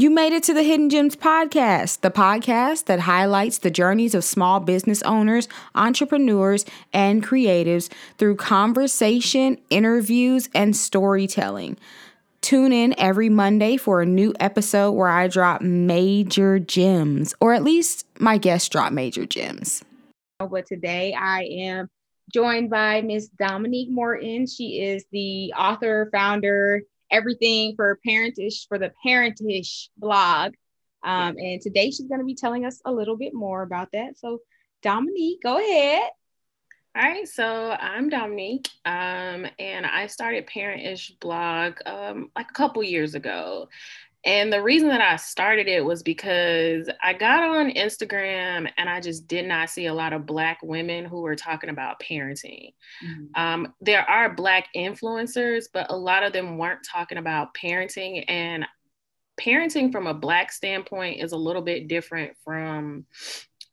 You made it to the Hidden Gems podcast, the podcast that highlights the journeys of small business owners, entrepreneurs, and creatives through conversation, interviews, and storytelling. Tune in every Monday for a new episode where I drop major gems, or at least my guests drop major gems. But today I am joined by Miss Dominique Morton. She is the author, founder, everything for Parentish for the Parentish blog. Um, and today she's going to be telling us a little bit more about that. So, Dominique, go ahead. All right, so I'm Dominique, um, and I started Parentish blog um, like a couple years ago. And the reason that I started it was because I got on Instagram and I just did not see a lot of Black women who were talking about parenting. Mm-hmm. Um, there are Black influencers, but a lot of them weren't talking about parenting. And parenting from a Black standpoint is a little bit different from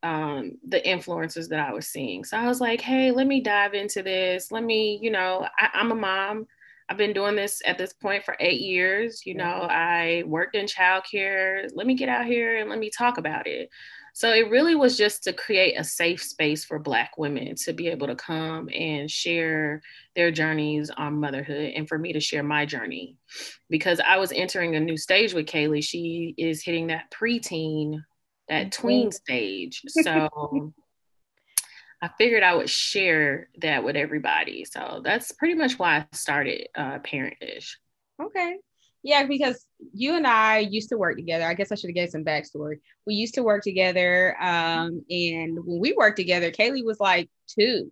um, the influencers that I was seeing. So I was like, hey, let me dive into this. Let me, you know, I, I'm a mom. I've been doing this at this point for eight years. You know, I worked in childcare. Let me get out here and let me talk about it. So it really was just to create a safe space for Black women to be able to come and share their journeys on motherhood and for me to share my journey. Because I was entering a new stage with Kaylee. She is hitting that preteen, that tween stage. So I figured I would share that with everybody. So that's pretty much why I started uh, Parentish. Okay. Yeah, because you and I used to work together. I guess I should have gave some backstory. We used to work together, um, and when we worked together, Kaylee was like two.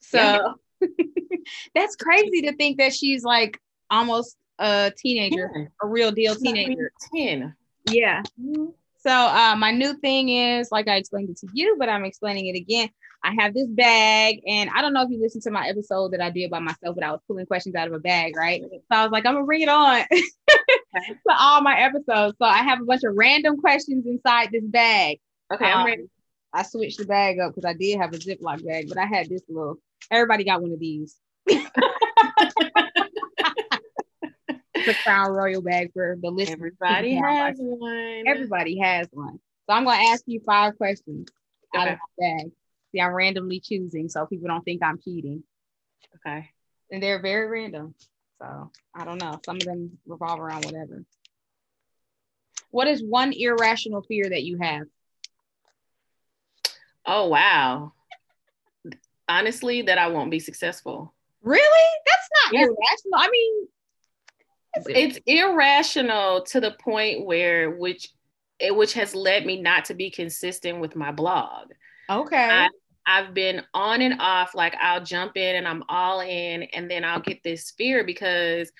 So yeah. that's crazy to think that she's like almost a teenager, 10. a real deal teenager. Ten. Yeah. Mm-hmm. So uh, my new thing is, like I explained it to you, but I'm explaining it again. I have this bag, and I don't know if you listened to my episode that I did by myself, but I was pulling questions out of a bag, right? So I was like, I'm gonna bring it on to all my episodes. So I have a bunch of random questions inside this bag. Okay, um, I'm ready. I switched the bag up because I did have a Ziploc bag, but I had this little. Everybody got one of these. it's a Crown Royal bag for the list. Everybody has one. Everybody has one. So I'm gonna ask you five questions okay. out of my bag. See, I'm randomly choosing so people don't think I'm cheating. Okay. And they're very random. So I don't know. Some of them revolve around whatever. What is one irrational fear that you have? Oh, wow. Honestly, that I won't be successful. Really? That's not yeah. irrational. I mean, it's irrational to the point where which which has led me not to be consistent with my blog. Okay. I, I've been on and off, like I'll jump in and I'm all in, and then I'll get this fear because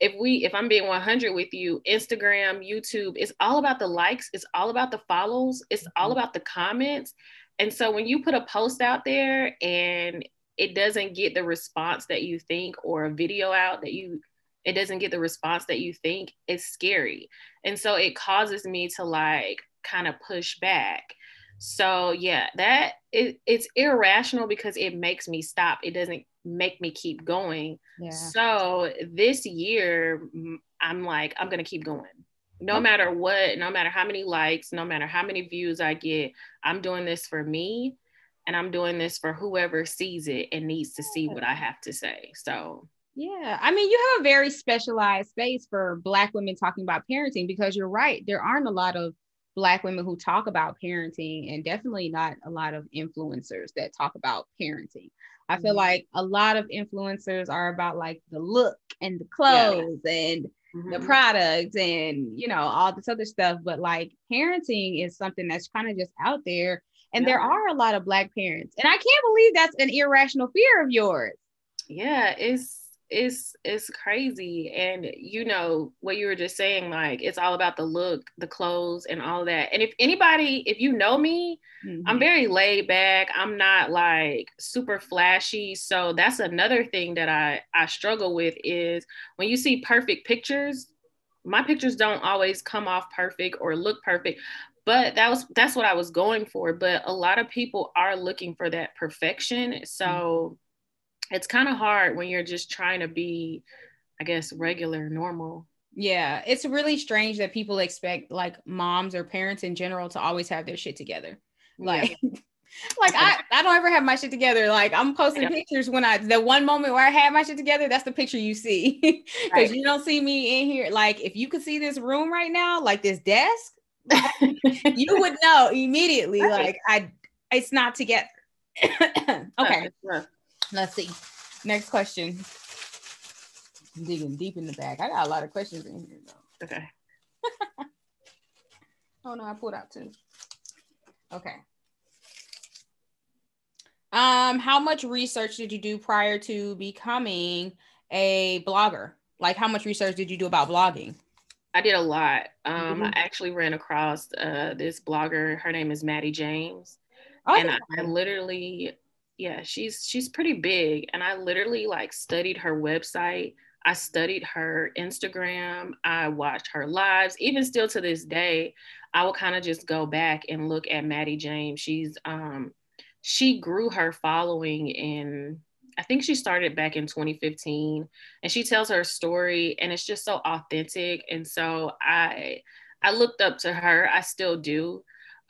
if we if I'm being 100 with you, Instagram, YouTube, it's all about the likes, it's all about the follows, it's all mm-hmm. about the comments. And so when you put a post out there and it doesn't get the response that you think, or a video out that you it doesn't get the response that you think, it's scary. And so it causes me to like kind of push back. So yeah, that it, it's irrational because it makes me stop. It doesn't make me keep going. Yeah. So this year, I'm like, I'm gonna keep going. No okay. matter what, no matter how many likes, no matter how many views I get, I'm doing this for me and I'm doing this for whoever sees it and needs to see what I have to say. So yeah, I mean, you have a very specialized space for Black women talking about parenting because you're right. There aren't a lot of black women who talk about parenting and definitely not a lot of influencers that talk about parenting i feel mm-hmm. like a lot of influencers are about like the look and the clothes yeah. and mm-hmm. the products and you know all this other stuff but like parenting is something that's kind of just out there and yeah. there are a lot of black parents and i can't believe that's an irrational fear of yours yeah it's it's it's crazy. And you know what you were just saying like it's all about the look the clothes and all that. And if anybody if you know me mm-hmm. i'm very laid back. I'm not like super flashy. So that's another thing that i i struggle with is when you see perfect pictures my pictures don't always come off perfect or look perfect but that was that's what i was going for. But a lot of people are looking for that perfection. So mm-hmm it's kind of hard when you're just trying to be, I guess, regular, normal. Yeah, it's really strange that people expect like moms or parents in general to always have their shit together. Like, yeah. like I, I don't ever have my shit together. Like I'm posting pictures when I the one moment where I had my shit together, that's the picture you see. Because right. you don't see me in here. Like if you could see this room right now, like this desk, you would know immediately. Right. Like I it's not together. okay. Let's see. Next question. I'm digging deep in the bag. I got a lot of questions in here though. Okay. oh no, I pulled out two. Okay. Um, how much research did you do prior to becoming a blogger? Like how much research did you do about blogging? I did a lot. Um, mm-hmm. I actually ran across uh, this blogger. Her name is Maddie James, oh, and I, I literally, yeah, she's she's pretty big, and I literally like studied her website. I studied her Instagram. I watched her lives. Even still to this day, I will kind of just go back and look at Maddie James. She's um, she grew her following in I think she started back in 2015 and she tells her story and it's just so authentic and so I I looked up to her I still do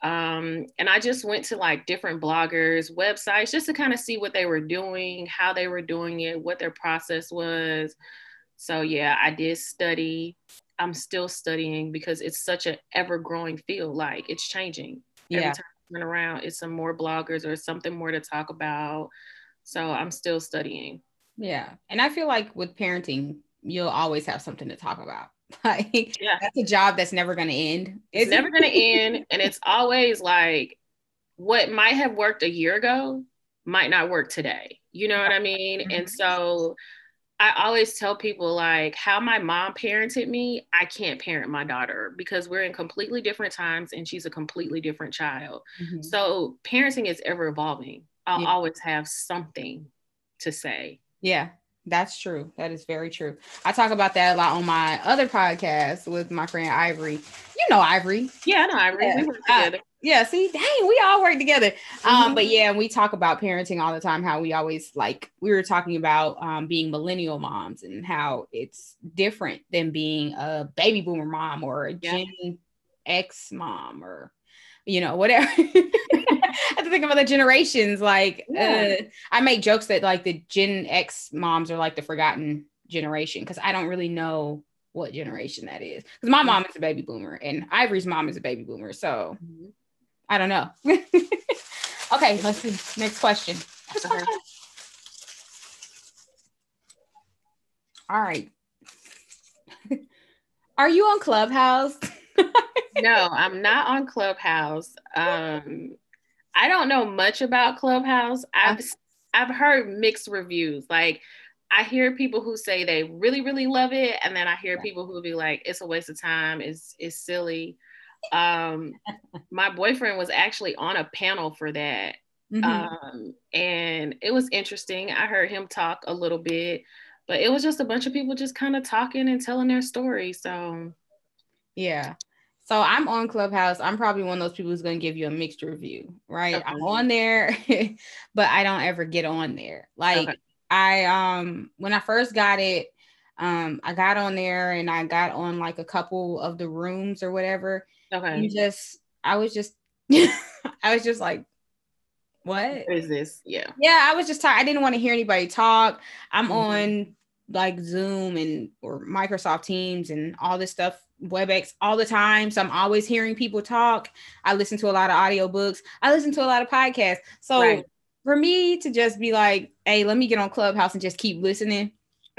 um, and I just went to like different bloggers websites just to kind of see what they were doing how they were doing it what their process was so yeah I did study I'm still studying because it's such an ever growing field like it's changing yeah. every time I turn around it's some more bloggers or something more to talk about so I'm still studying. Yeah. And I feel like with parenting, you'll always have something to talk about. Like yeah. that's a job that's never gonna end. It's never gonna end. And it's always like what might have worked a year ago might not work today. You know what I mean? Mm-hmm. And so I always tell people like how my mom parented me, I can't parent my daughter because we're in completely different times and she's a completely different child. Mm-hmm. So parenting is ever evolving. I'll yeah. always have something to say. Yeah, that's true. That is very true. I talk about that a lot on my other podcast with my friend Ivory. You know Ivory. Yeah, I know Ivory. Yeah. We work together. Uh, yeah, see, dang, we all work together. Um, mm-hmm. but yeah, we talk about parenting all the time, how we always like we were talking about um being millennial moms and how it's different than being a baby boomer mom or a yeah. Gen X mom or you know, whatever. I have to think about the generations. Like, yeah. uh, I make jokes that like the Gen X moms are like the forgotten generation because I don't really know what generation that is. Because my mom is a baby boomer and Ivory's mom is a baby boomer. So mm-hmm. I don't know. okay, let's see. Next question. All right. Are you on Clubhouse? No, I'm not on Clubhouse. Um, I don't know much about Clubhouse. I've I've heard mixed reviews. Like I hear people who say they really really love it, and then I hear people who be like, "It's a waste of time. It's it's silly." Um, my boyfriend was actually on a panel for that, mm-hmm. um, and it was interesting. I heard him talk a little bit, but it was just a bunch of people just kind of talking and telling their story. So, yeah, so I'm on Clubhouse. I'm probably one of those people who's going to give you a mixed review, right? Okay. I'm on there, but I don't ever get on there. Like okay. I um when I first got it, um I got on there and I got on like a couple of the rooms or whatever. Okay. You just I was just I was just like what? what is this? Yeah. Yeah, I was just tired. I didn't want to hear anybody talk. I'm mm-hmm. on like Zoom and or Microsoft Teams and all this stuff WebEx all the time. So I'm always hearing people talk. I listen to a lot of audiobooks. I listen to a lot of podcasts. So right. for me to just be like, hey, let me get on Clubhouse and just keep listening.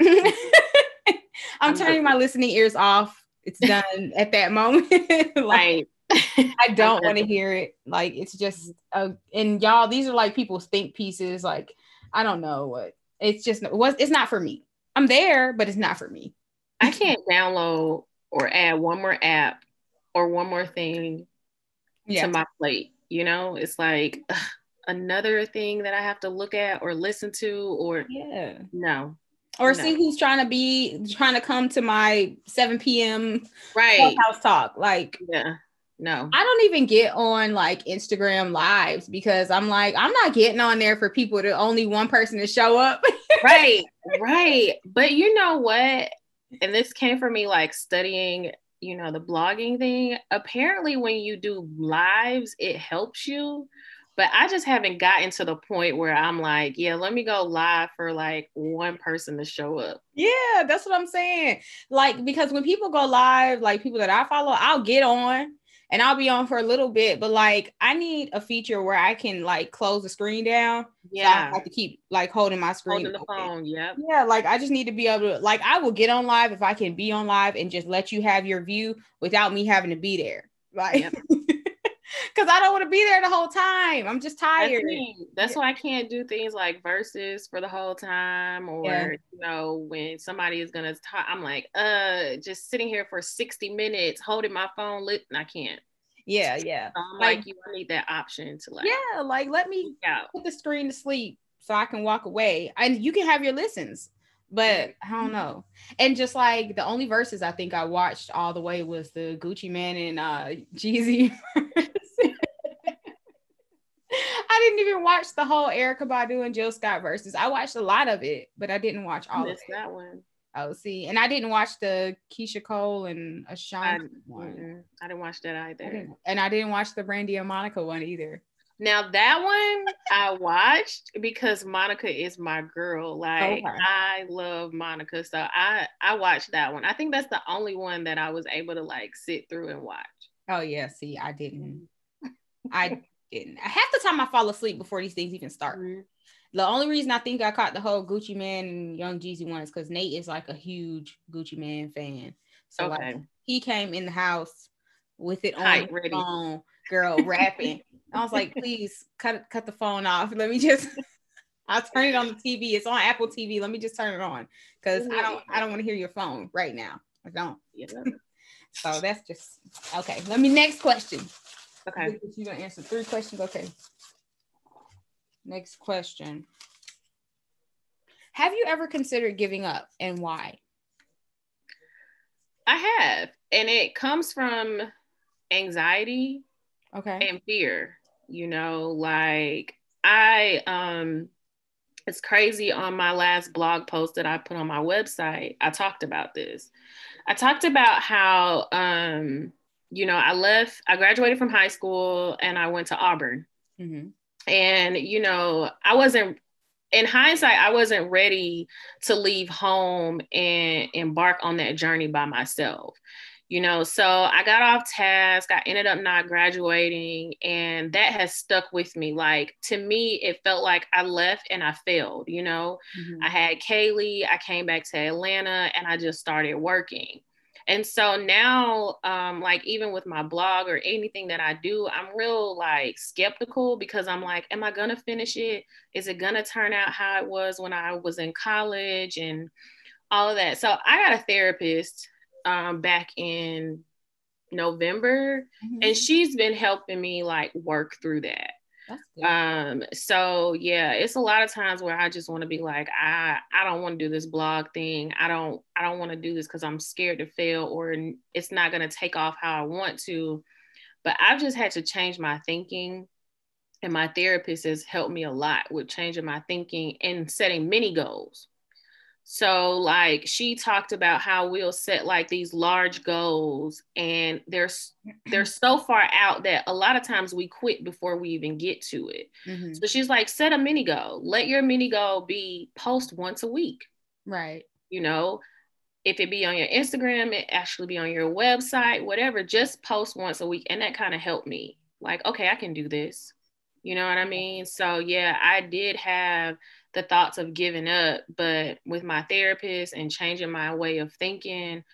I'm turning my listening ears off. It's done at that moment. like I don't want to hear it. Like it's just uh, and y'all, these are like people's think pieces. Like I don't know what it's just it was it's not for me. I'm there, but it's not for me. I can't download or add one more app or one more thing yeah. to my plate. You know, it's like ugh, another thing that I have to look at or listen to, or yeah, no. Or no. see who's trying to be trying to come to my 7 p.m. right house talk. Like, yeah, no. I don't even get on like Instagram lives because I'm like, I'm not getting on there for people to only one person to show up. right, right. But you know what? And this came from me like studying, you know, the blogging thing. Apparently, when you do lives, it helps you. But I just haven't gotten to the point where I'm like, yeah, let me go live for like one person to show up. Yeah, that's what I'm saying. Like, because when people go live, like people that I follow, I'll get on and I'll be on for a little bit, but like I need a feature where I can like close the screen down. Yeah. So I have to keep like holding my screen. Holding the phone. Yep. Yeah. Like I just need to be able to like I will get on live if I can be on live and just let you have your view without me having to be there. Right. Yep. Cause I don't want to be there the whole time. I'm just tired. That's, That's why I can't do things like Verzuz for the whole time, or yeah. you know, when somebody is gonna talk, I'm like, uh, just sitting here for 60 minutes holding my phone lit, and I can't. Yeah, yeah. So I'm like, like, you need that option to like, yeah, like let me put the screen to sleep so I can walk away, and you can have your listens but I don't know. And just like the only Verzuz I think I watched all the way was the Gucci Mane and uh Jeezy I didn't even watch the whole Erykah Badu and Jill Scott Verzuz. I watched a lot of it, but I didn't watch all of it. that one. Oh, see, and I didn't watch the Keyshia Cole and Ashanti one. I didn't watch that either. I and I didn't watch the Brandy and Monica one either. Now that one I watched because Monica is my girl. Like okay. I love Monica, so I I watched that one. I think that's the only one that I was able to like sit through and watch. Oh yeah, see, I didn't. I didn't. Half the time I fall asleep before these things even start. Mm-hmm. The only reason I think I caught the whole Gucci Mane and Young Jeezy one is because Nate is like a huge Gucci Mane fan. So okay. like he came in the house with it on ready. phone, girl rapping. I was like, please cut cut the phone off. Let me just I'll turn it on the TV. It's on Apple TV. Let me just turn it on. Cause I don't I don't want to hear your phone right now. I don't. Yeah. so that's just okay. Let me next question. Okay. You're gonna answer three questions. Okay. Next question. Have you ever considered giving up and why? I have. And it comes from anxiety okay and fear. You know, like I um it's crazy on my last blog post that I put on my website. I talked about this. I talked about how um you know, I left, I graduated from high school and I went to Auburn. Mm-hmm. And, you know, I wasn't, in hindsight, I wasn't ready to leave home and embark on that journey by myself. You know, so I got off task. I ended up not graduating, and that has stuck with me. Like to me, it felt like I left and I failed. You know, mm-hmm. I had Kaylee, I came back to Atlanta, and I just started working and so now um like even with my blog or anything that i do i'm real like skeptical because i'm like am i gonna finish it is it gonna turn out how it was when i was in college and all of that so i got a therapist um back in november mm-hmm. and she's been helping me like work through that um, so yeah, it's a lot of times where I just want to be like, I I don't want to do this blog thing. I don't I don't want to do this because I'm scared to fail or it's not gonna take off how I want to. But I've just had to change my thinking. And my therapist has helped me a lot with changing my thinking and setting mini goals. So like she talked about how we'll set like these large goals and they're they're so far out that a lot of times we quit before we even get to it. Mm-hmm. So she's like set a mini goal. Let your mini goal be post once a week. Right. You know, if it be on your Instagram, it actually be on your website, whatever, just post once a week and that kind of helped me. Like, okay, I can do this. You know what I mean? So yeah, I did have the thoughts of giving up. But with my therapist and changing my way of thinking,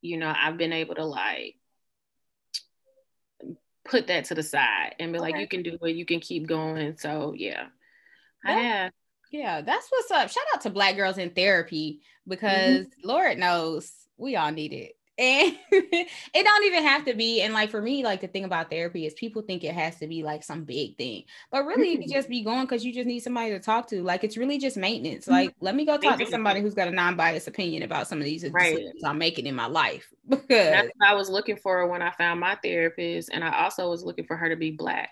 you know, I've been able to like put that to the side and be okay. like, you can do it, you can keep going. So yeah, that, have. Yeah, that's what's up. Shout out to Black Girls in Therapy because mm-hmm. Lord knows we all need it and it don't even have to be and like for me like the thing about therapy is people think it has to be like some big thing but really you can just be going because you just need somebody to talk to like it's really just maintenance like mm-hmm. let me go talk to somebody who's got a non-biased opinion about some of these right. decisions i'm making in my life because that's what i was looking for when i found my therapist and i also was looking for her to be black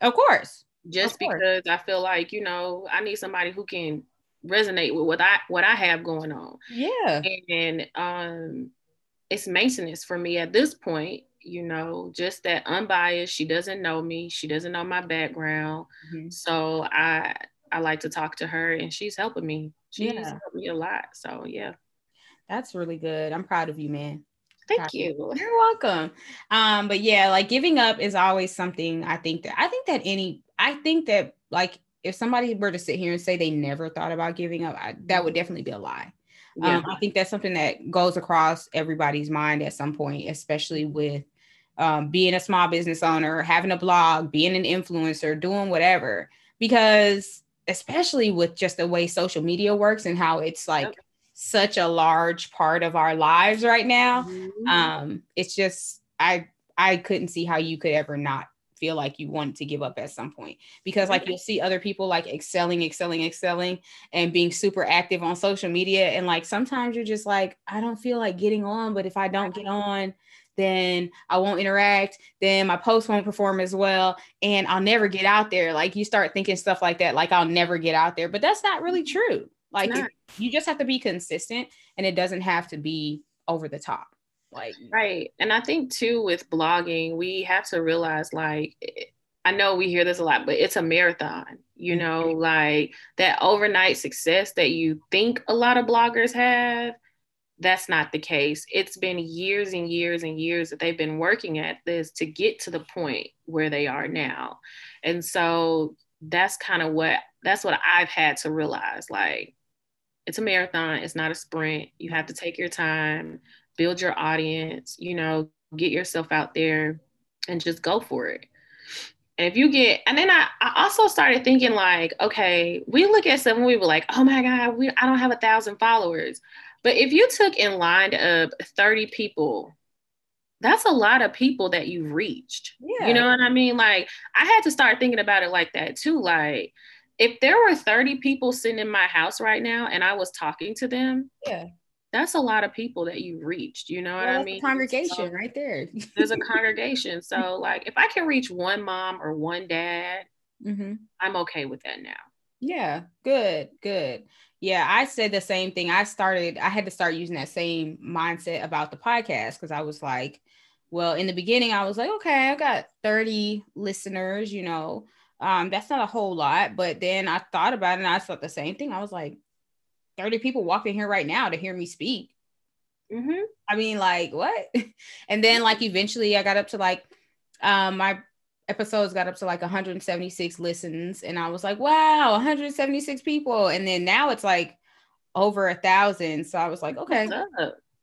of course just of because i feel like you know i need somebody who can resonate with what I what I have going on. Yeah. And um it's maintenance for me at this point, you know, just that unbiased. She doesn't know me, she doesn't know my background. Mm-hmm. So I I like to talk to her and she's helping me. She's yeah. helped me a lot. So yeah. That's really good. I'm proud of you, man. Thank you. You're welcome. Um, but yeah, like giving up is always something I think that I think that any I think that like if somebody were to sit here and say they never thought about giving up, I, that would definitely be a lie. Yeah. Um, I think that's something that goes across everybody's mind at some point, especially with um, being a small business owner, having a blog, being an influencer, doing whatever. Because especially with just the way social media works and how it's like okay. such a large part of our lives right now, mm-hmm. um, it's just I I couldn't see how you could ever not feel like you want to give up at some point. Because like mm-hmm. you'll see other people like excelling excelling excelling and being super active on social media. And like sometimes you're just like i don't feel like getting on but if i don't get on then I won't interact, then my post won't perform as well, and I'll never get out there. Like you start thinking stuff like that, like I'll never get out there, but that's not really mm-hmm. true. Like you just have to be consistent, and it doesn't have to be over the top. Like right. And I think too with blogging, we have to realize like I know we hear this a lot, but it's a marathon, you mm-hmm. know, like that overnight success that you think a lot of bloggers have, that's not the case. It's been years and years and years that they've been working at this to get to the point where they are now. And so that's kind of what that's what I've had to realize like it's a marathon, it's not a sprint. You have to take your time, build your audience, you know, get yourself out there and just go for it. And if you get, and then I, I also started thinking like, okay, we look at some, we were like, oh my God, we, I don't have a thousand followers. But if you took and lined up 30 people, that's a lot of people that you've reached. Yeah. You know what I mean? Like I had to start thinking about it like that too. Like if there were 30 people sitting in my house right now and I was talking to them, yeah, that's a lot of people that you've reached. You know what I mean? congregation so, right there. there's a congregation. So, like, if I can reach one mom or one dad, mm-hmm. I'm okay with that now. Yeah, good, good. Yeah, I said the same thing. I started, I had to start using that same mindset about the podcast because I was like, well, in the beginning, I was like, okay, I got 30 listeners, you know, um, that's not a whole lot. But then I thought about it and I thought the same thing. I was like, 30 people walk in here right now to hear me speak. Mm-hmm. I mean, like, what? and then, like, eventually I got up to like, um, my episodes got up to like 176 listens. And I was like, wow, 176 people. And then now it's like over a thousand. So I was like, okay.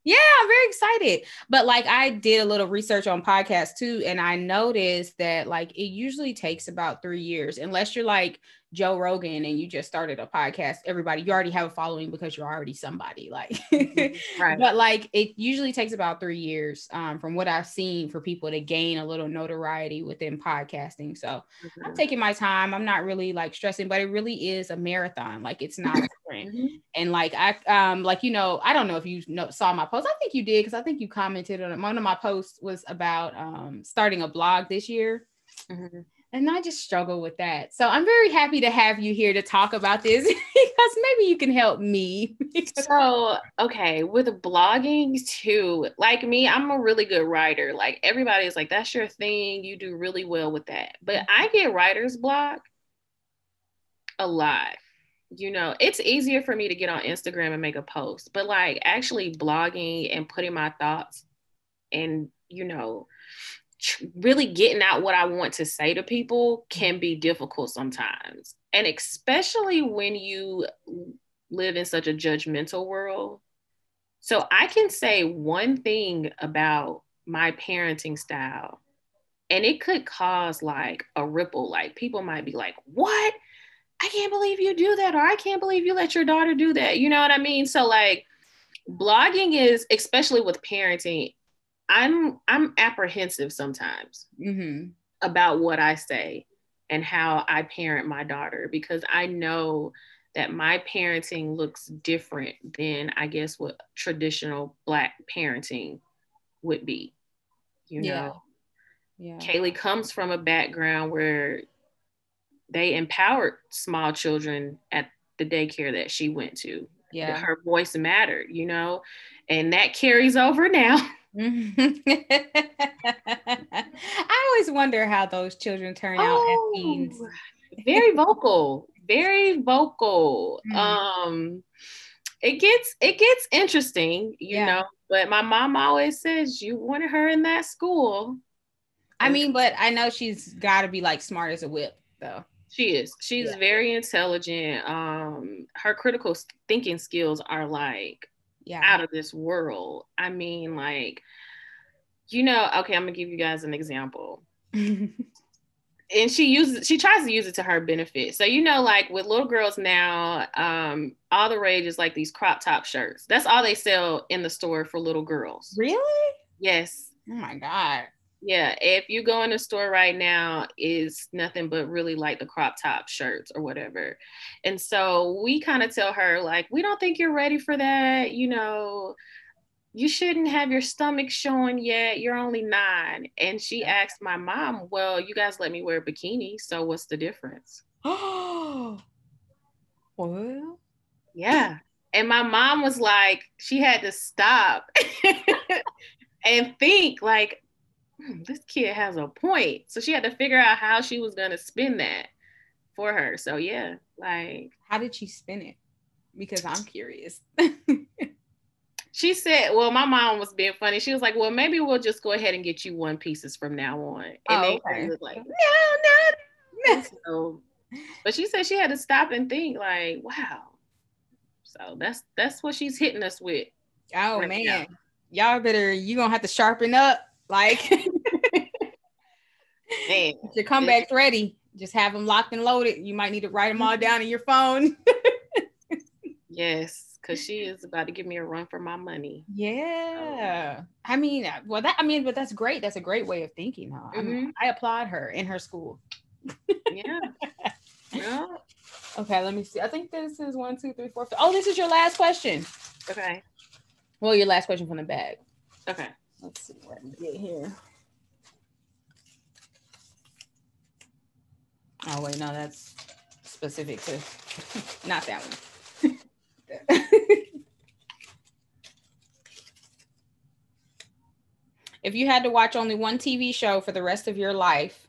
Yeah, I'm very excited. But like I did a little research on podcasts too, and I noticed that like it usually takes about three years, unless you're like Joe Rogan and you just started a podcast, everybody, you already have a following because you're already somebody. Like, mm-hmm. right. but like it usually takes about three years um, from what I've seen for people to gain a little notoriety within podcasting. So mm-hmm. I'm taking my time. I'm not really like stressing, but it really is a marathon. Like it's not a sprint. Mm-hmm. And like I um like you know, I don't know if you know saw my post. I think you did because I think you commented on it. One of my posts was about um starting a blog this year. Mm-hmm and I just struggle with that. So I'm very happy to have you here to talk about this because maybe you can help me. so, okay, with blogging too, like me, I'm a really good writer. Like everybody's like, that's your thing. You do really well with that. But mm-hmm. I get writer's block a lot. You know, it's easier for me to get on Instagram and make a post, but like actually blogging and putting my thoughts and, you know, really getting out what I want to say to people can mm-hmm. be difficult sometimes. And especially when you live in such a judgmental world. So I can say one thing about my parenting style, and it could cause like a ripple. Like people might be like, What? I can't believe you do that, or I can't believe you let your daughter do that. You know what I mean? So, like, blogging is, especially with parenting, I'm I'm apprehensive sometimes mm-hmm. about what I say and how I parent my daughter because I know that my parenting looks different than I guess what traditional black parenting would be. You know, yeah. Kaylee comes from a background where they empowered small children at the daycare that she went to. Yeah. Her voice mattered, you know, and that carries over now. I always wonder how those children turn out as teens. Oh, very vocal, very vocal. Mm. Um, it gets it gets interesting, you Yeah. know. But my mom always says you wanted her in that school. I mean, but I know she's got to be like smart as a whip, though. She is. She's Yeah. very intelligent. Um, her critical thinking skills are like Yeah. out of this world. I mean, like, you know, okay, I'm gonna give you guys an example. and she uses she tries to use it to her benefit. So you know, like with little girls now, um, all the rage is like these crop top shirts. That's all they sell in the store for little girls. really? Yes. Oh my god. Yeah. If you go in the store right now, is nothing but really like the crop top shirts or whatever. And so we kind of tell her, like, we don't think you're ready for that, you know. You shouldn't have your stomach showing yet. You're only nine. And she asked my mom, Well, you guys let me wear a bikini. So what's the difference? Oh. well. Yeah. And my mom was like, she had to stop and think, like, "Hmm, this kid has a point. So she had to figure out how she was going to spin that for her. So, yeah, like, How did she spin it? Because I'm curious. she said, well, my mom was being funny. She was like, well, maybe we'll just go ahead and get you one pieces from now on. And Oh, they okay. was like, no, no. so, but she said she had to stop and think, like, wow. So that's that's what she's hitting us with. Oh Right man, now. y'all better you gonna have to sharpen up. Like Man, your comebacks ready. Just have them locked and loaded. You might need to write them all down in your phone. yes, because she is about to give me a run for my money. yeah, I mean, uh, well, that I mean, but that's great. That's a great way of thinking, huh? I, mean, I applaud her in her school. Yeah. yeah. Okay, let me see. I think this is one, two, three, four. Five. Oh, this is your last question. Okay. Well, your last question from the bag. Okay. Let's see what we get here. Oh wait, no, that's specific to not that one. if you had to watch only one TV show for the rest of your life,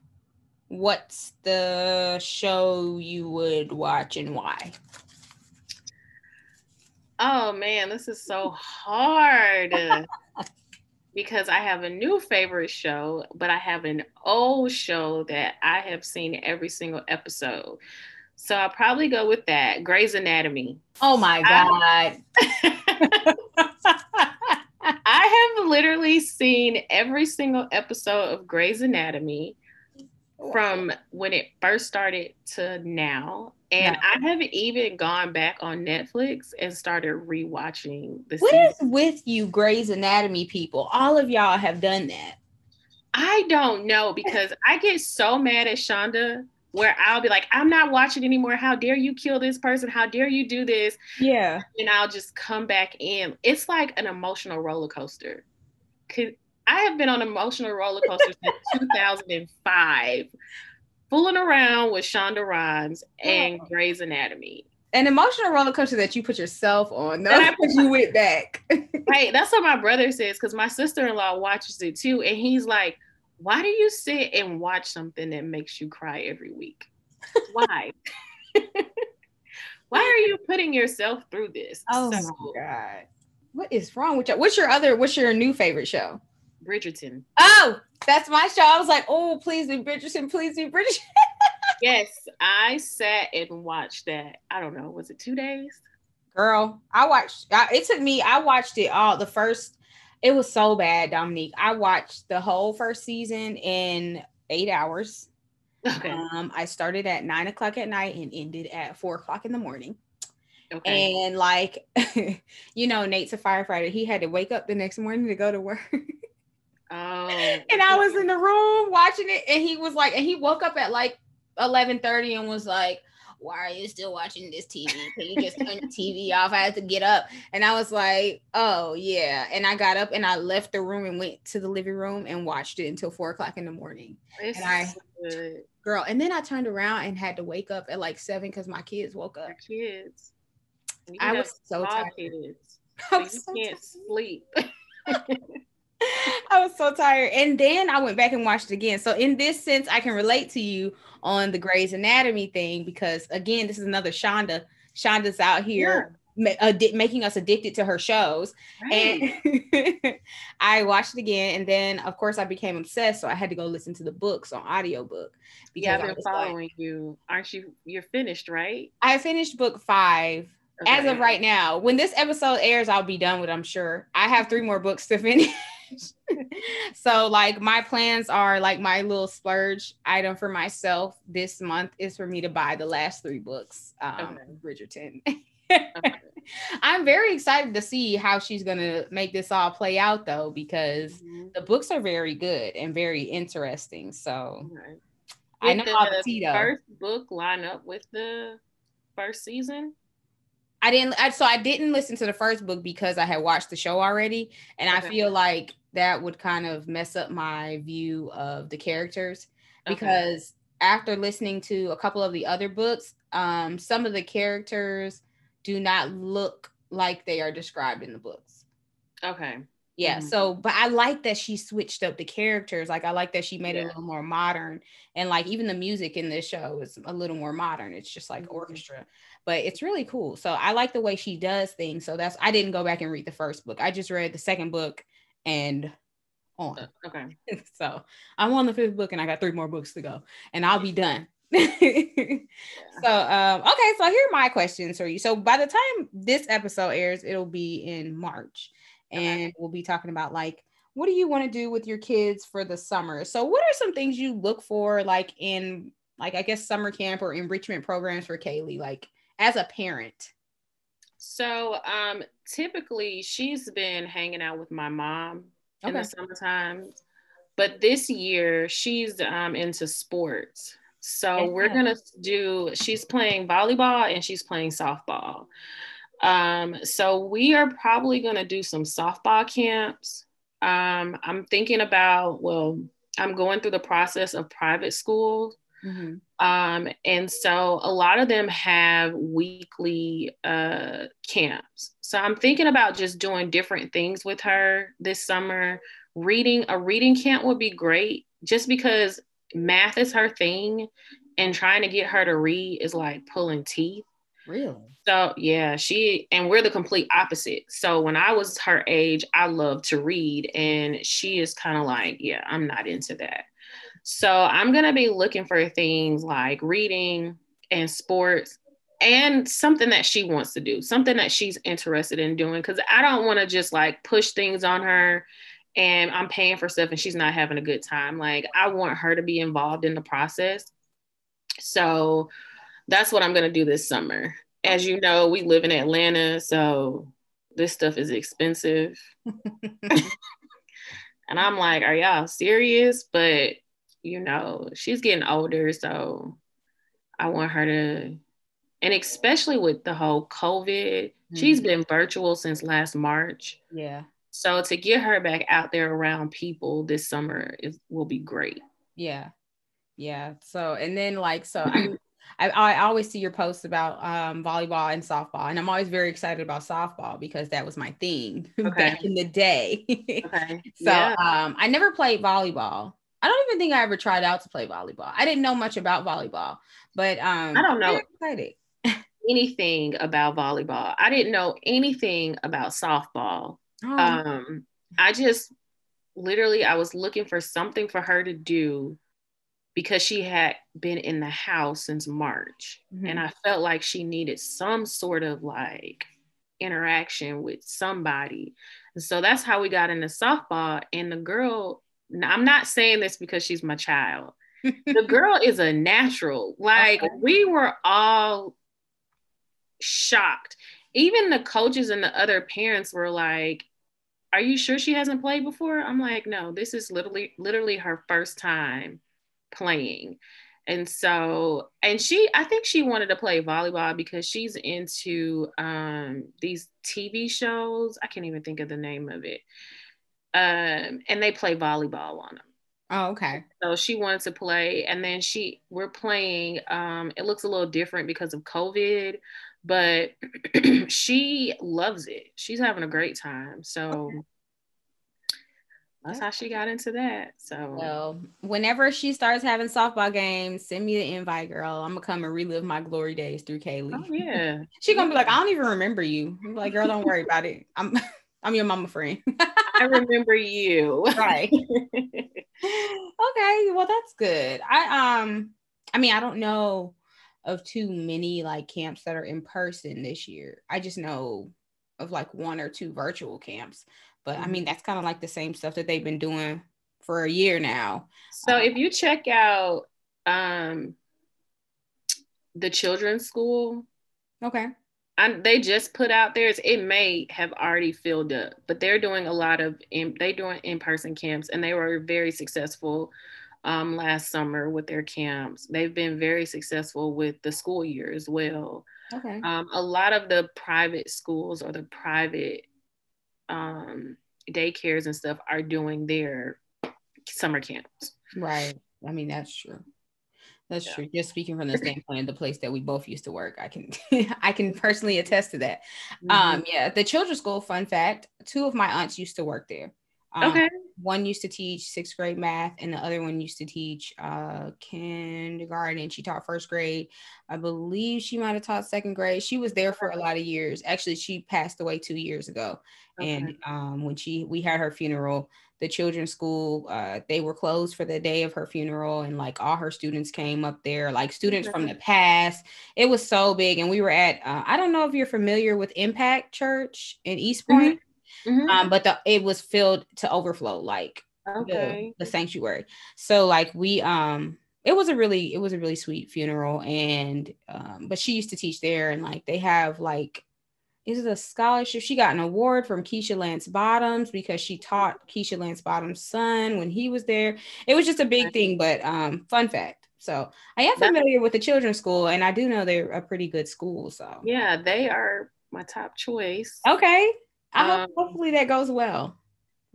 what's the show you would watch and why? Oh man, this is so hard. because I have a new favorite show, but I have an old show that I have seen every single episode. So I'll probably go with that. Grey's Anatomy. Oh my god. I have literally seen every single episode of Grey's Anatomy from when it first started to now. And I haven't even gone back on Netflix and started rewatching the What season. is with you, Grey's Anatomy people? All of y'all have done that. I don't know because I get so mad at Shonda where I'll be like, I'm not watching anymore. How dare you kill this person? How dare you do this? Yeah. And I'll just come back in. It's like an emotional roller coaster. I have been on emotional roller coasters since 2005, fooling around with Shonda Rhimes and Grey's Anatomy. An emotional roller coaster that you put yourself on. No, And I put you went back. Right. That's what my brother says because my sister in law watches it too. And he's like, why do you sit and watch something that makes you cry every week? Why? why are you putting yourself through this? oh So, my god. What is wrong with you? What's your other what's your new favorite show? Bridgerton. Oh, that's my show. I was like, oh, please be Bridgerton, please be Bridgerton. Yes, I sat and watched that. I don't know, was it two days? Girl, I watched I, it took me, I watched it all the first, it was so bad, Dominique. I watched the whole first season in eight hours. Okay. Um, I started at nine o'clock at night and ended at four o'clock in the morning. Okay. And like, you know, Nate's a firefighter. He had to wake up the next morning to go to work. oh. and I was in the room watching it, and he was like, and he woke up at like eleven thirty and was like, "Why are you still watching this TV? Can you just turn the TV off?" I had to get up, and I was like, "Oh yeah," and I got up and I left the room and went to the living room and watched it until four o'clock in the morning. It's and I- girl. And then I turned around and had to wake up at like seven because my kids woke up. kids. You I was so tired. Kids, so you so can't sleep. I was so tired. And then I went back and watched it again. So in this sense, I can relate to you on the Grey's Anatomy thing because again, this is another Shonda. Shonda's out here ma- addi- making us addicted to her shows. Right. And I watched it again. And then of course I became obsessed. So I had to go listen to the books on audiobook. yeah, I've been was like- following you. Aren't you? You're finished, right? I finished book five as of right now. When this episode airs, I'll be done with. I'm sure. I have three more books to finish. so like my plans are like my little splurge item for myself this month is for me to buy the last three books um Okay. bridgerton Okay. i'm very excited to see how she's gonna make this all play out though because Mhm. the books are very good and very interesting so Okay. i know the though. first book line up with the first season. I didn't I, so I didn't listen to the first book because I had watched the show already and I feel like that would kind of mess up my view of the characters Okay. because after listening to a couple of the other books um some of the characters do not look like they are described in the books. Okay. Yeah, Mhm. so but I like that she switched up the characters. Like I like that she made it a little more modern and like even the music in this show is a little more modern. It's just like Mhm. orchestra. But it's really cool. So I like the way she does things. So that's I didn't go back and read the first book. I just read the second book and on. Uh, Okay. so I'm on the fifth book and I got three more books to go and I'll be done. so um okay, so here are my questions for you. So by the time this episode airs, it'll be in March and Okay. we'll be talking about like what do you want to do with your kids for the summer? So what are some things you look for like in like I guess summer camp or enrichment programs for Kaylee like as a parent? So um typically she's been hanging out with my mom in the summertime. But this year she's um into sports. So we're gonna do she's playing volleyball and she's playing softball. Um, so we are probably gonna do some softball camps. Um, I'm thinking about, well, I'm going through the process of private school Mhm. um, and so a lot of them have weekly uh, camps. So I'm thinking about just doing different things with her this summer. Reading a reading camp would be great just because math is her thing and trying to get her to read is like pulling teeth. Really? So yeah, she and we're the complete opposite. So when I was her age, I loved to read, and she is kind of like, yeah, I'm not into that. So I'm gonna be looking for things like reading and sports and something that she wants to do, something that she's interested in doing. Cause I don't want to just like push things on her and I'm paying for stuff and she's not having a good time. Like I want her to be involved in the process. So that's what I'm gonna do this summer. As you know, we live in Atlanta, so this stuff is expensive. and I'm like, are y'all serious? But you know, she's getting older, so I want her to, and especially with the whole COVID, she's Mhm. been virtual since last March. Yeah. So to get her back out there around people this summer is will be great. Yeah. Yeah. So and then like so I I, I always see your posts about um, volleyball and softball, and I'm always very excited about softball because that was my thing back in the day. Okay. so um, I never played volleyball. I don't even think I ever tried out to play volleyball. I didn't know much about volleyball, but um, I don't know. I'm very excited. anything about volleyball. I didn't know anything about softball. Oh, Um, I just literally I was looking for something for her to do because she had been in the house since March. mhm. And I felt like she needed some sort of like interaction with somebody. And so that's how we got into softball. And the girl, I'm not saying this because she's my child. the girl is a natural. Like Okay. we were all shocked. Even the coaches and the other parents were like, "Are you sure she hasn't played before?" I'm like, "No, this is literally literally her first time playing." And so, and she, I think she wanted to play volleyball because she's into um, these TV shows. I can't even think of the name of it. Um, and they play volleyball on them. Oh, okay. So she wanted to play, and then she we're playing. Um, it looks a little different because of COVID, but she loves it. She's having a great time. So okay. that's how she got into that. So well, whenever she starts having softball games, send me the invite, girl. I'm gonna come and relive my glory days through Kaylee. Oh yeah. she gonna be like, I don't even remember you. I'm like, girl, don't worry about it. I'm I'm your mama friend. I remember you. Right. okay. Well, that's good. I um I mean, I don't know of too many like camps that are in person this year. I just know of like one or two virtual camps. But I mean, mm-hmm. that's kind of like the same stuff that they've been doing for a year now. So um, if you check out um the children's school, okay. I, they just put out theirs. It may have already filled up, but they're doing a lot of in, they doing in person camps, and they were very successful um, last summer with their camps. They've been very successful with the school year as well. Okay. Um, a lot of the private schools or the private um, daycares and stuff are doing their summer camps. Right. I mean, that's true. That's yeah. true. Just speaking from the standpoint of the place that we both used to work, I can I can personally attest to that. Mm-hmm. Um, yeah, the children's school. Fun fact: two of my aunts used to work there. Um, okay. One used to teach sixth grade math, and the other one used to teach uh, kindergarten. She taught first grade. I believe she might have taught second grade. She was there for a lot of years. Actually, she passed away two years ago. Okay. And um, when she we had her funeral, the children's school uh, they were closed for the day of her funeral, and like all her students came up there, like students from the past. It was so big, and we were at. Uh, I don't know if you're familiar with Impact Church in East Point. Mm-hmm Mm-hmm. Um, but the it was filled to overflow, like okay. the, the sanctuary. So like we um it was a really it was a really sweet funeral and um but she used to teach there and like they have like is it a scholarship? She got an award from Keisha Lance Bottoms because she taught Keisha Lance Bottoms' son when he was there. It was just a big thing, but um, fun fact. So I am familiar with the children's school, and I do know they're a pretty good school. So yeah, they are my top choice. Okay, I hope um, hopefully that goes well.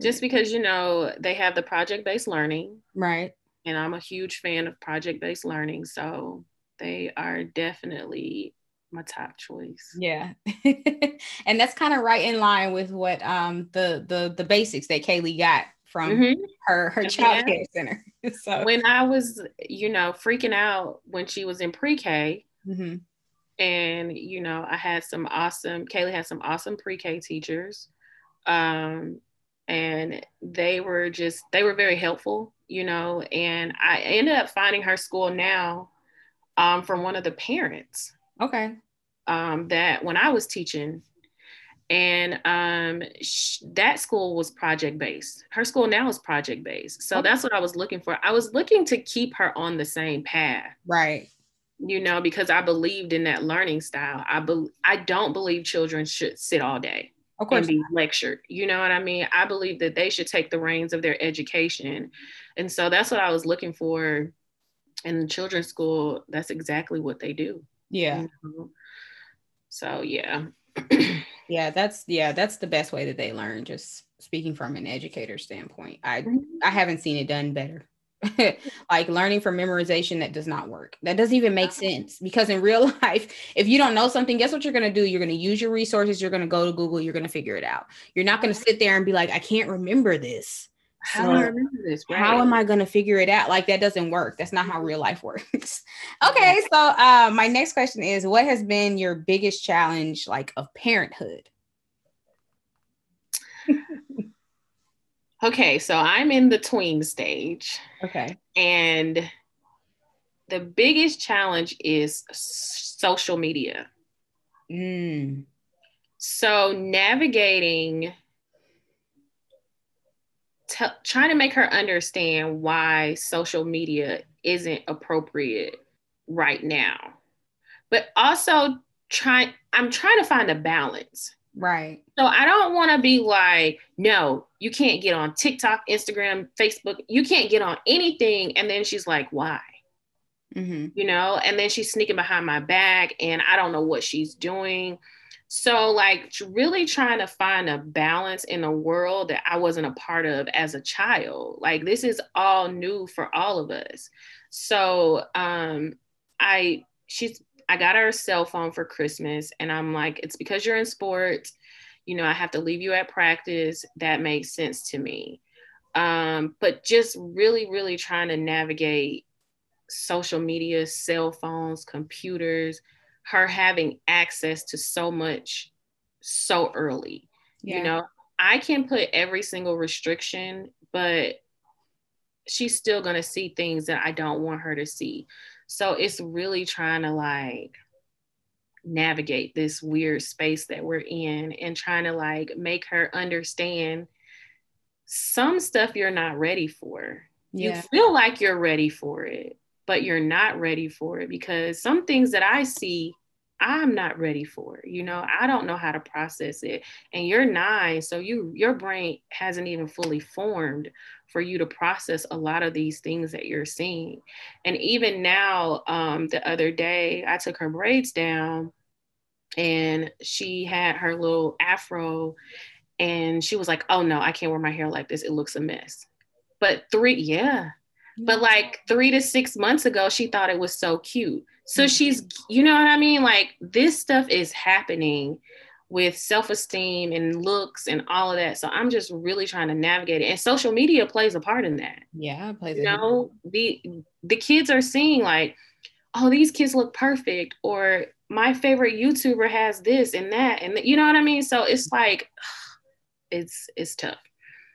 Just because you know they have the project based learning, right? And I'm a huge fan of project based learning, so they are definitely my top choice. Yeah, and that's kind of right in line with what um the the the basics that Kaylee got from mm-hmm. her her child care center. so when I was you know freaking out when she was in pre K. Mm-hmm and you know i had some awesome kaylee had some awesome pre-k teachers um, and they were just they were very helpful you know and i ended up finding her school now um, from one of the parents okay um, that when i was teaching and um, sh- that school was project based her school now is project based so okay. that's what i was looking for i was looking to keep her on the same path right you know, because I believed in that learning style. I be- I don't believe children should sit all day of course. and be lectured. You know what I mean? I believe that they should take the reins of their education. And so that's what I was looking for in children's school. That's exactly what they do. Yeah. You know? So yeah. yeah, that's yeah, that's the best way that they learn. Just speaking from an educator standpoint. I mm-hmm. I haven't seen it done better. like learning from memorization that does not work. That doesn't even make sense because in real life, if you don't know something, guess what you're going to do? You're going to use your resources. You're going to go to Google. You're going to figure it out. You're not going to sit there and be like, I can't remember this. How so, I remember this? Right. How am I going to figure it out? Like that doesn't work. That's not how real life works. okay, so uh, my next question is, what has been your biggest challenge, like of parenthood? Okay, so I'm in the tween stage. Okay. And the biggest challenge is social media. Mm. So navigating, t- trying to make her understand why social media isn't appropriate right now, but also trying. I'm trying to find a balance Right. So I don't want to be like, no, you can't get on TikTok, Instagram, Facebook. You can't get on anything. And then she's like, why? Mm-hmm. You know, and then she's sneaking behind my back and I don't know what she's doing. So, like, really trying to find a balance in a world that I wasn't a part of as a child. Like, this is all new for all of us. So, um, I, she's, I got her a cell phone for Christmas, and I'm like, it's because you're in sports. You know, I have to leave you at practice. That makes sense to me. Um, but just really, really trying to navigate social media, cell phones, computers, her having access to so much so early. Yeah. You know, I can put every single restriction, but she's still going to see things that I don't want her to see. So it's really trying to like navigate this weird space that we're in and trying to like make her understand some stuff you're not ready for. Yeah. You feel like you're ready for it, but you're not ready for it because some things that I see I'm not ready for it. You know, I don't know how to process it. And you're nine, so you your brain hasn't even fully formed for you to process a lot of these things that you're seeing. And even now, um, the other day, I took her braids down and she had her little afro and she was like, oh no, I can't wear my hair like this. It looks a mess. But three, yeah. But like three to six months ago, she thought it was so cute. So mm-hmm. she's, you know what I mean? Like this stuff is happening with self-esteem and looks and all of that. So I'm just really trying to navigate it. And social media plays a part in that. Yeah, plays you know, the the kids are seeing like, oh, these kids look perfect, or my favorite YouTuber has this and that, and you know what I mean. So it's like, it's it's tough.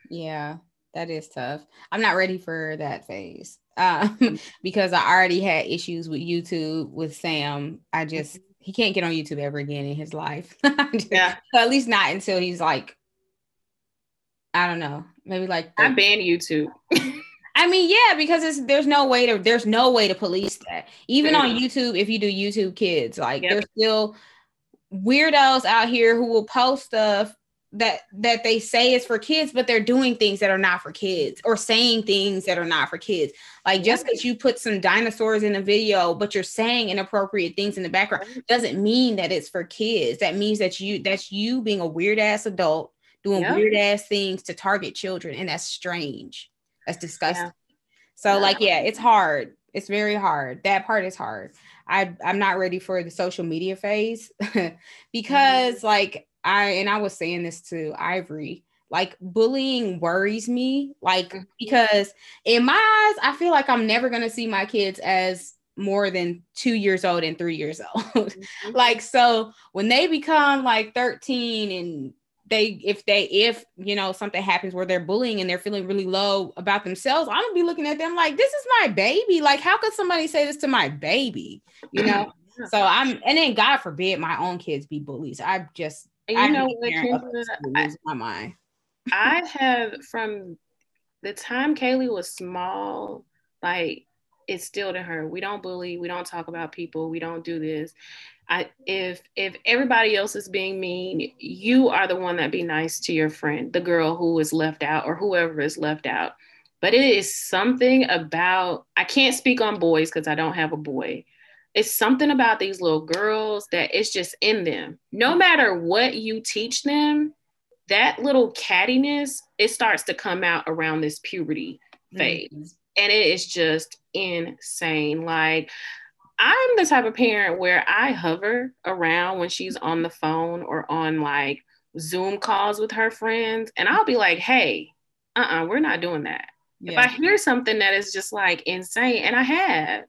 Yeah, that is tough. I'm not ready for that phase um, because I already had issues with YouTube with Sam. I just mm-hmm. he can't get on YouTube ever again in his life. yeah, so at least not until he's like, I don't know, maybe like the, I ban YouTube. I mean, yeah, because it's there's no way to there's no way to police that. Even on YouTube, if you do YouTube Kids, like yep. there's still weirdos out here who will post stuff that that they say is for kids but they're doing things that are not for kids or saying things that are not for kids. Like just because you put some dinosaurs in a video but you're saying inappropriate things in the background doesn't mean that it's for kids. That means that you that's you being a weird ass adult doing yep. weird ass things to target children and that's strange. That's disgusting. Yeah. so yeah. like yeah it's hard. It's very hard. That part is hard. I i'm not ready for the social media phase because mm-hmm. like I and I was saying this to Ivory, like bullying worries me, like mm-hmm. because in my eyes, I feel like I'm never gonna see my kids as more than two years old and three years old. Mm-hmm. like so when they become like 13 and they if they if you know something happens where they're bullying and they're feeling really low about themselves i'm gonna be looking at them like this is my baby like how could somebody say this to my baby you know so i'm and then god forbid my own kids be bullies i just you I know what, Kendra, my mind. I have from the time Kaylee was small, like it's still to her. We don't bully. We don't talk about people. We don't do this. I if if everybody else is being mean, you are the one that be nice to your friend, the girl who is left out or whoever is left out. But it is something about I can't speak on boys because I don't have a boy it's something about these little girls that it's just in them. No matter what you teach them, that little cattiness, it starts to come out around this puberty phase. Mm-hmm. And it is just insane. Like, I'm the type of parent where I hover around when she's on the phone or on like Zoom calls with her friends, and I'll be like, hey, uh uh-uh, uh, we are not doing that. Yeah. If I hear something that is just like insane, and I have,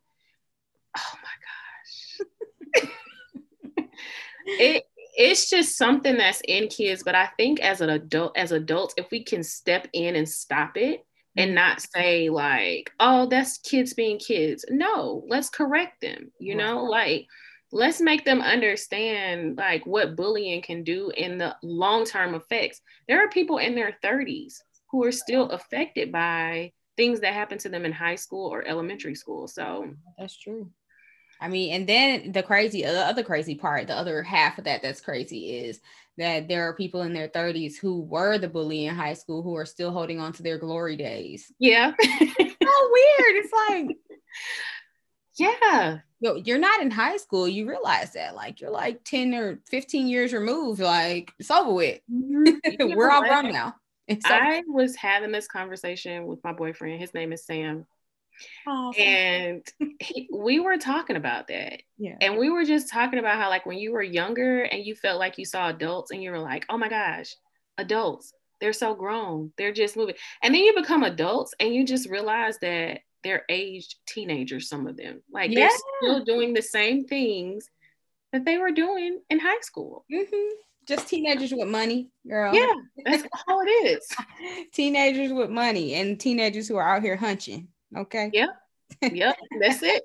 oh it it's just something that's in kids but i think as an adult as adults if we can step in and stop it and mm-hmm. not say like oh that's kids being kids. No let's correct them you know? Like let's make them understand like what bullying can do in the long-term effects. There are people in their 30s who are still affected by things that happen to them in high school or elementary school so that's true I mean, and then the crazy, the other crazy part, the other half of that that's crazy is that there are people in their 30s who were the bully in high school who are still holding on to their glory days. Yeah. so weird. It's like, Yeah. Yo, you're not in high school. You realize that. Like you're like 10 or 15 years removed. Like it's over with. Mm-hmm. We're all grown now. I was having this conversation with my boyfriend. His name is Sam. Oh, and he, we were talking about that. Yeah. And we were just talking about how, like, when you were younger and you felt like you saw adults and you were like, oh my gosh, adults, they're so grown. They're just moving. And then you become adults and you just realize that they're aged teenagers, some of them. Like, yeah. they're still doing the same things that they were doing in high school. Mm-hmm. Just teenagers with money, girl. Yeah, that's all it is. teenagers with money and teenagers who are out here hunching. Okay. Yep. Yep. That's it.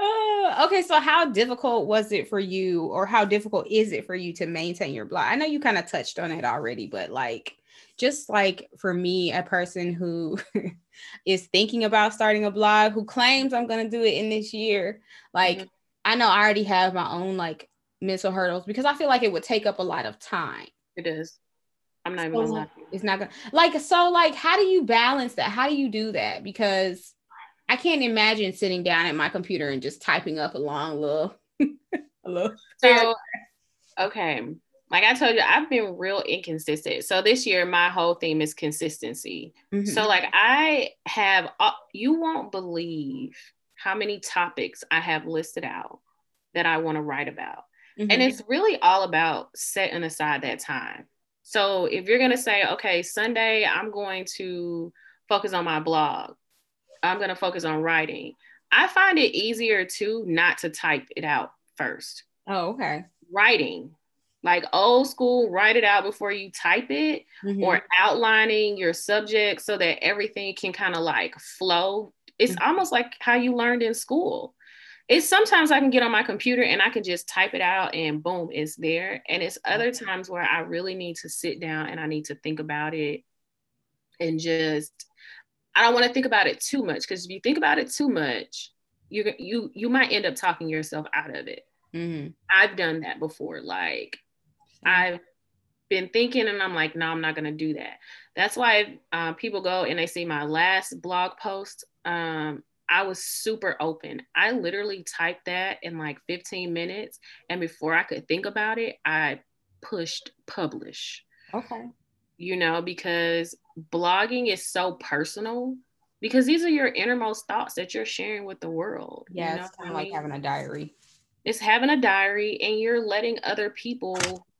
uh, okay, so how difficult was it for you, or how difficult is it for you to maintain your blog? I know you kind of touched on it already, but like, just like for me, a person who is thinking about starting a blog, who claims I'm going to do it in this year, like, mm-hmm. I know I already have my own like mental hurdles because I feel like it would take up a lot of time. It is. I'm not even so, It's not gonna like so like how do you balance that? How do you do that? Because I can't imagine sitting down at my computer and just typing up a long little a little so okay. Like I told you, I've been real inconsistent. So this year, my whole theme is consistency. Mm-hmm. So like I have, uh, you won't believe how many topics I have listed out that I want to write about. Mm-hmm. And it's really all about setting aside that time. So if you're going to say, okay, Sunday, I'm going to focus on my blog, I'm going to focus on writing, I find it easier to not to type it out first. Oh, okay. Writing, like old school, write it out before you type it mm-hmm. or outlining your subject so that everything can kind of like flow. It's mm-hmm. almost like how you learned in school it's sometimes I can get on my computer and I can just type it out and boom, it's there. And it's other times where I really need to sit down and I need to think about it and just I don't want to think about it too much because if you think about it too much, you you you might end up talking yourself out of it. Mm-hmm. I've done that before. Like I've been thinking and I'm like, no, I'm not gonna do that. That's why uh, people go and they see my last blog post. Um, I was super open. I literally typed that in like 15 minutes. And before I could think about it, I pushed publish. Okay. You know, because blogging is so personal because these are your innermost thoughts that you're sharing with the world. Yeah, you know it's kind of like having a diary. It's having a diary and you're letting other people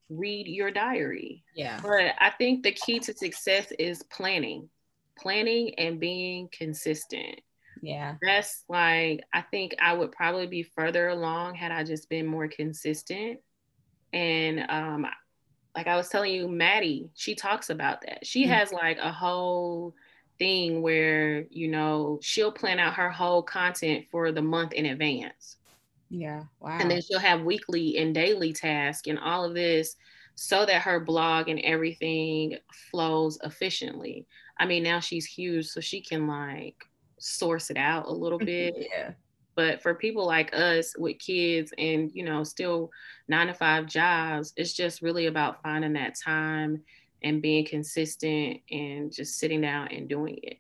read your diary. Yeah. But I think the key to success is planning, planning and being consistent. Yeah. That's like, I think I would probably be further along had I just been more consistent. And um, like I was telling you, Maddie, she talks about that. She mm-hmm. has like a whole thing where, you know, she'll plan out her whole content for the month in advance. Yeah. Wow. And then she'll have weekly and daily tasks and all of this so that her blog and everything flows efficiently. I mean, now she's huge, so she can like source it out a little mm-hmm. bit. yeah. But for people like us with kids and, you know, still nine to five jobs, it's just really about finding that time and being consistent and just sitting down and doing it.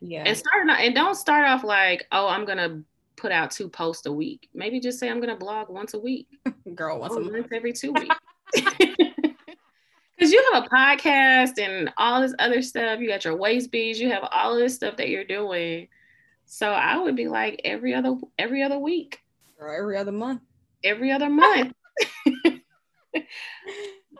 Yeah. And starting and don't start off like, oh, I'm gonna put out two posts a week. Maybe just say I'm gonna blog once a week. Girl, once a month every two weeks. Because you have a podcast and all this other stuff. You got your waist beads. You have all this stuff that you're doing. So I would be like every other every other week. Or every other month. Every other month.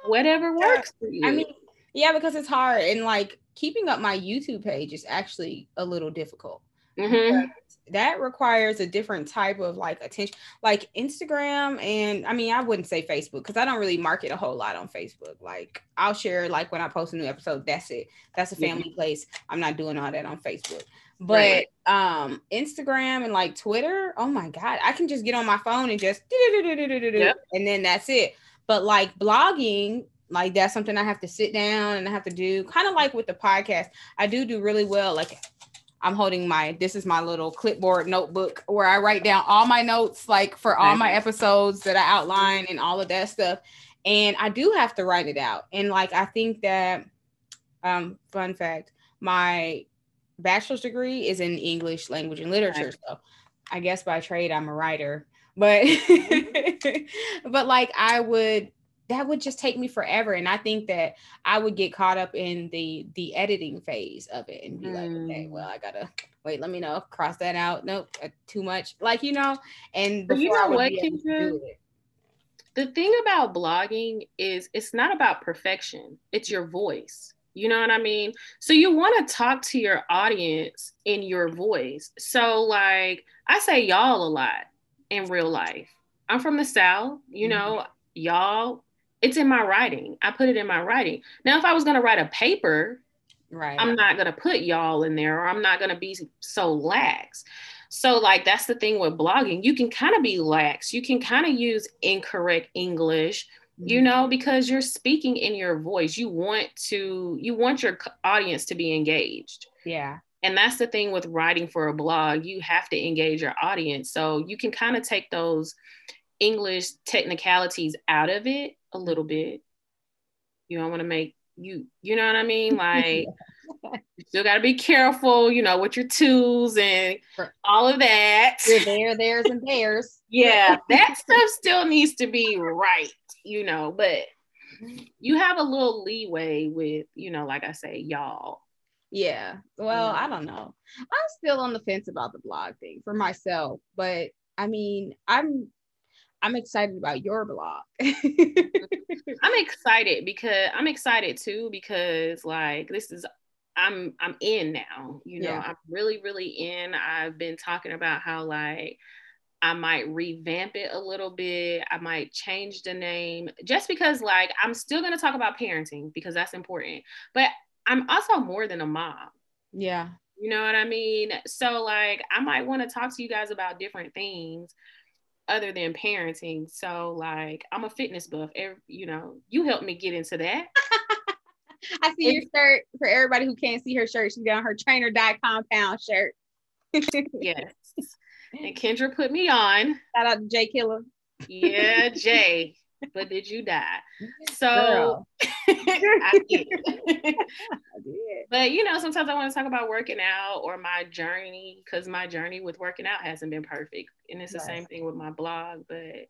Whatever works for you. I mean, yeah, because it's hard and like keeping up my YouTube page is actually a little difficult. Mm-hmm. That requires a different type of like attention, like Instagram, and I mean, I wouldn't say Facebook because I don't really market a whole lot on Facebook. Like, I'll share like when I post a new episode. That's it. That's a family mm-hmm. place. I'm not doing all that on Facebook. But right. um Instagram and like Twitter, oh my god, I can just get on my phone and just yep. and then that's it. But like blogging, like that's something I have to sit down and I have to do. Kind of like with the podcast, I do do really well. Like I'm holding my this is my little clipboard notebook where I write down all my notes, like for all my episodes that I outline and all of that stuff. And I do have to write it out. And like I think that um fun fact, my bachelor's degree is in English language and literature. So I guess by trade I'm a writer. But but like I would that would just take me forever and i think that i would get caught up in the the editing phase of it and be mm. like okay mm. well i gotta wait let me know cross that out nope uh, too much like you know and you know what Kendra, the thing about blogging is it's not about perfection it's your voice you know what i mean so you want to talk to your audience in your voice so like i say y'all a lot in real life i'm from the south you mm-hmm. know y'all it's in my writing. I put it in my writing. Now, if I was going to write a paper, right, I'm not going to put y'all in there, or I'm not going to be so lax. So, like, that's the thing with blogging. You can kind of be lax. You can kind of use incorrect English, mm-hmm. You mm-hmm. know, because you're speaking in your voice. You want to, you want your audience to be engaged. Yeah. And that's the thing with writing for a blog. You have to engage your audience. So you can kind of take those English technicalities out of it a little bit. You don't want to make you, you know what I mean? Like you still got to be careful, you know, with your tools and all of that. Your there, theirs, and theirs. yeah, that stuff still needs to be right, you know, but you have a little leeway with, you know, like I say, y'all. Yeah. Well, I don't know. I'm still on the fence about the blog thing for myself, but I mean, I'm I'm excited about your blog. I'm excited because I'm excited too because like this is I'm I'm in now. You know, yeah. I'm really really in. I've been talking about how like I might revamp it a little bit. I might change the name just because like I'm still going to talk about parenting because that's important. But I'm also more than a mom. Yeah. You know what I mean? So like I might want to talk to you guys about different things other than parenting. So like I'm a fitness buff. Every, you know, you helped me get into that. I see your shirt for everybody who can't see her shirt. She's got her trainer.compound shirt. yes. And Kendra put me on. Shout out to Jay Killer. Yeah, Jay but did you die? So I, did. I did. But you know, sometimes I want to talk about working out or my journey because my journey with working out hasn't been perfect. And it's the same thing with my blog. But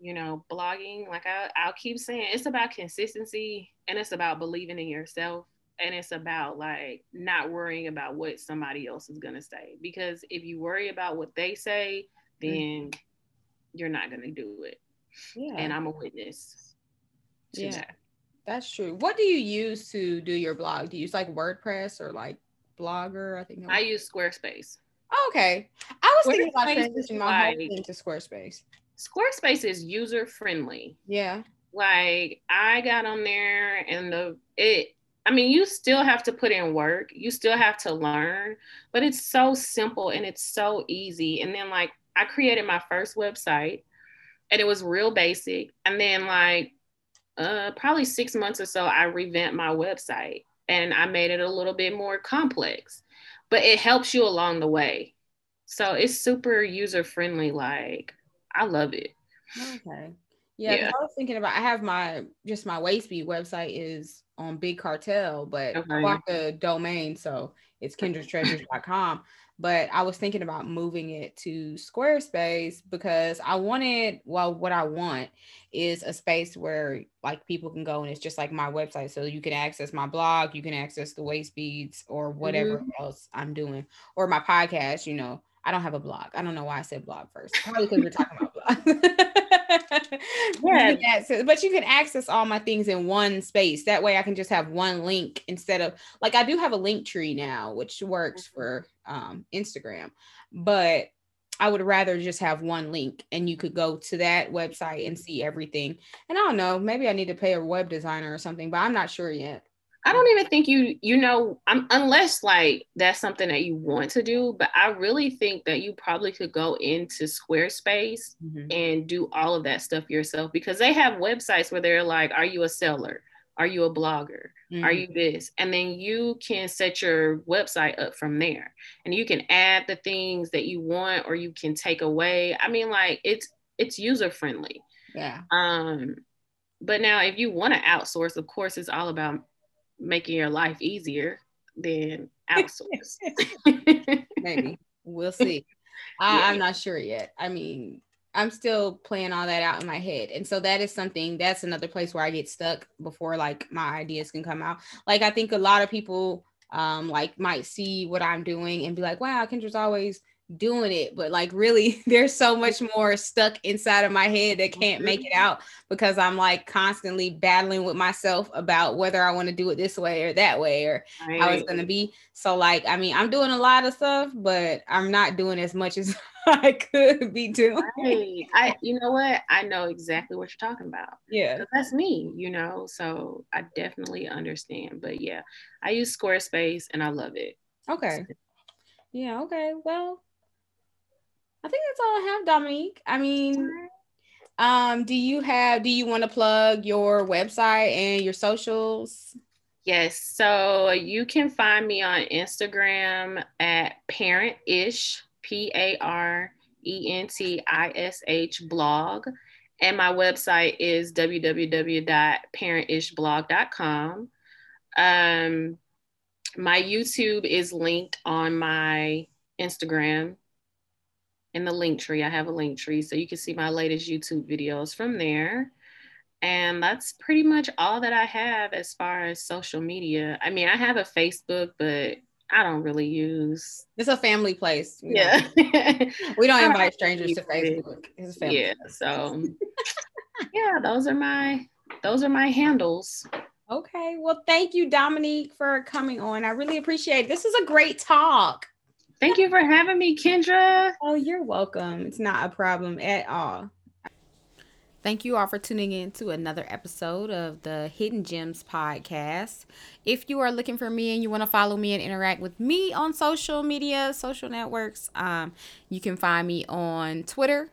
you know, blogging, like I, I'll keep saying, it's about consistency and it's about believing in yourself and it's about like not worrying about what somebody else is going to say because if you worry about what they say then mm-hmm. you're not going to do it yeah. And I'm a witness yeah. that. That's true. What do you use to do your blog? Do you use like WordPress or like Blogger? I think I use Squarespace. Oh, okay. I was thinking about transitioning my like, whole thing to Squarespace. Squarespace is user friendly. Yeah. Like I got on there and the it I mean, you still have to put in work, you still have to learn, but it's so simple and it's so easy. And then, like, I created my first website and it was real basic. And then like uh, probably six months or so, I revamped my website and I made it a little bit more complex, but it helps you along the way. So it's super user friendly. Like I love it. Okay. Yeah, yeah. I was thinking about I have my just my Waistbead website is on Big Cartel, but okay. I bought the domain, so it's kendrastreasures.com but I was thinking about moving it to Squarespace because I wanted, well, what I want is a space where like people can go and it's just like my website. So you can access my blog, you can access the waist beads or whatever mm-hmm. else I'm doing, or my podcast, you know. I don't have a blog. I don't know why I said blog first. Probably because we're talking about blog. yeah. Access, but you can access all my things in one space. That way I can just have one link instead of like I do have a link tree now, which works mm-hmm. for um, Instagram, but I would rather just have one link and you could go to that website and see everything. And I don't know, maybe I need to pay a web designer or something, but I'm not sure yet. I don't even think you you know I'm, unless like that's something that you want to do, but I really think that you probably could go into Squarespace mm-hmm. and do all of that stuff yourself because they have websites where they're like, are you a seller? Are you a blogger? Mm-hmm. Are you this? And then you can set your website up from there. And you can add the things that you want or you can take away. I mean like it's it's user friendly. Yeah. Um but now if you want to outsource, of course it's all about making your life easier. then outsource. Maybe we'll see. I, yeah. I'm not sure yet. I mean, I'm still playing all that out in my head. And so that is something that's another place where I get stuck before like my ideas can come out. Like I think a lot of people um like might see what I'm doing and be like, wow, Kendra's always doing it but like really there's so mm-hmm. much more stuck inside of my head that can't make it mm-hmm. out because i'm like constantly battling with myself about whether i want to do it this way or that way or right. how it's going to be. So like i mean i'm doing a lot of stuff but i'm not doing as much as i could be doing. Right. i you know what? I know exactly what you're talking about yeah. that's me you know? So i definitely understand but yeah i use squarespace and i love it. Okay. Yeah okay well I think that's all I have, Dominique. I mean, um, do you have do you want to plug your website and your socials? Yes. So you can find me on Instagram at parentish, P A R E N T I S H blog. And my website is www.parentishblog.com. Um, my YouTube is linked on my Instagram in the link tree. I have a link tree so you can see my latest YouTube videos from there. And that's pretty much all that I have as far as social media. I mean, I have a Facebook, but I don't really use. It's a family place. Yeah. we don't invite strangers to Facebook. It's a family. Yeah. So yeah, those are my those are my handles. Okay. Well, thank you, Dominique, for coming on. I really appreciate it. This is a great talk. Thank you for having me, Kendra. Oh, you're welcome. It's not a problem at all. Thank you all for tuning in to another episode of the Hidden Gems podcast. If you are looking for me and you want to follow me and interact with me on social media, social networks, um, you can find me on Twitter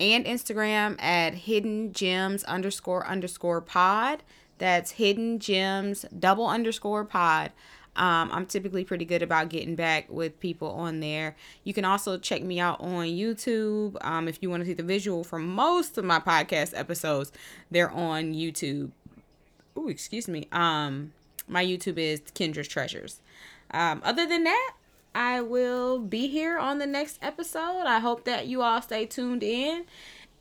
and Instagram at Hidden Gems underscore underscore pod. That's Hidden Gems double underscore pod. Um, I'm typically pretty good about getting back with people on there. You can also check me out on YouTube. Um, if you want to see the visual for most of my podcast episodes, they're on YouTube. Oh, excuse me. Um, my YouTube is Kendra's Treasures. Um, other than that, I will be here on the next episode. I hope that you all stay tuned in.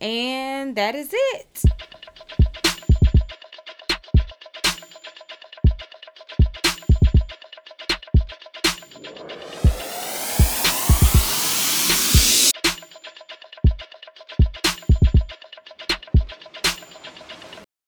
And that is it.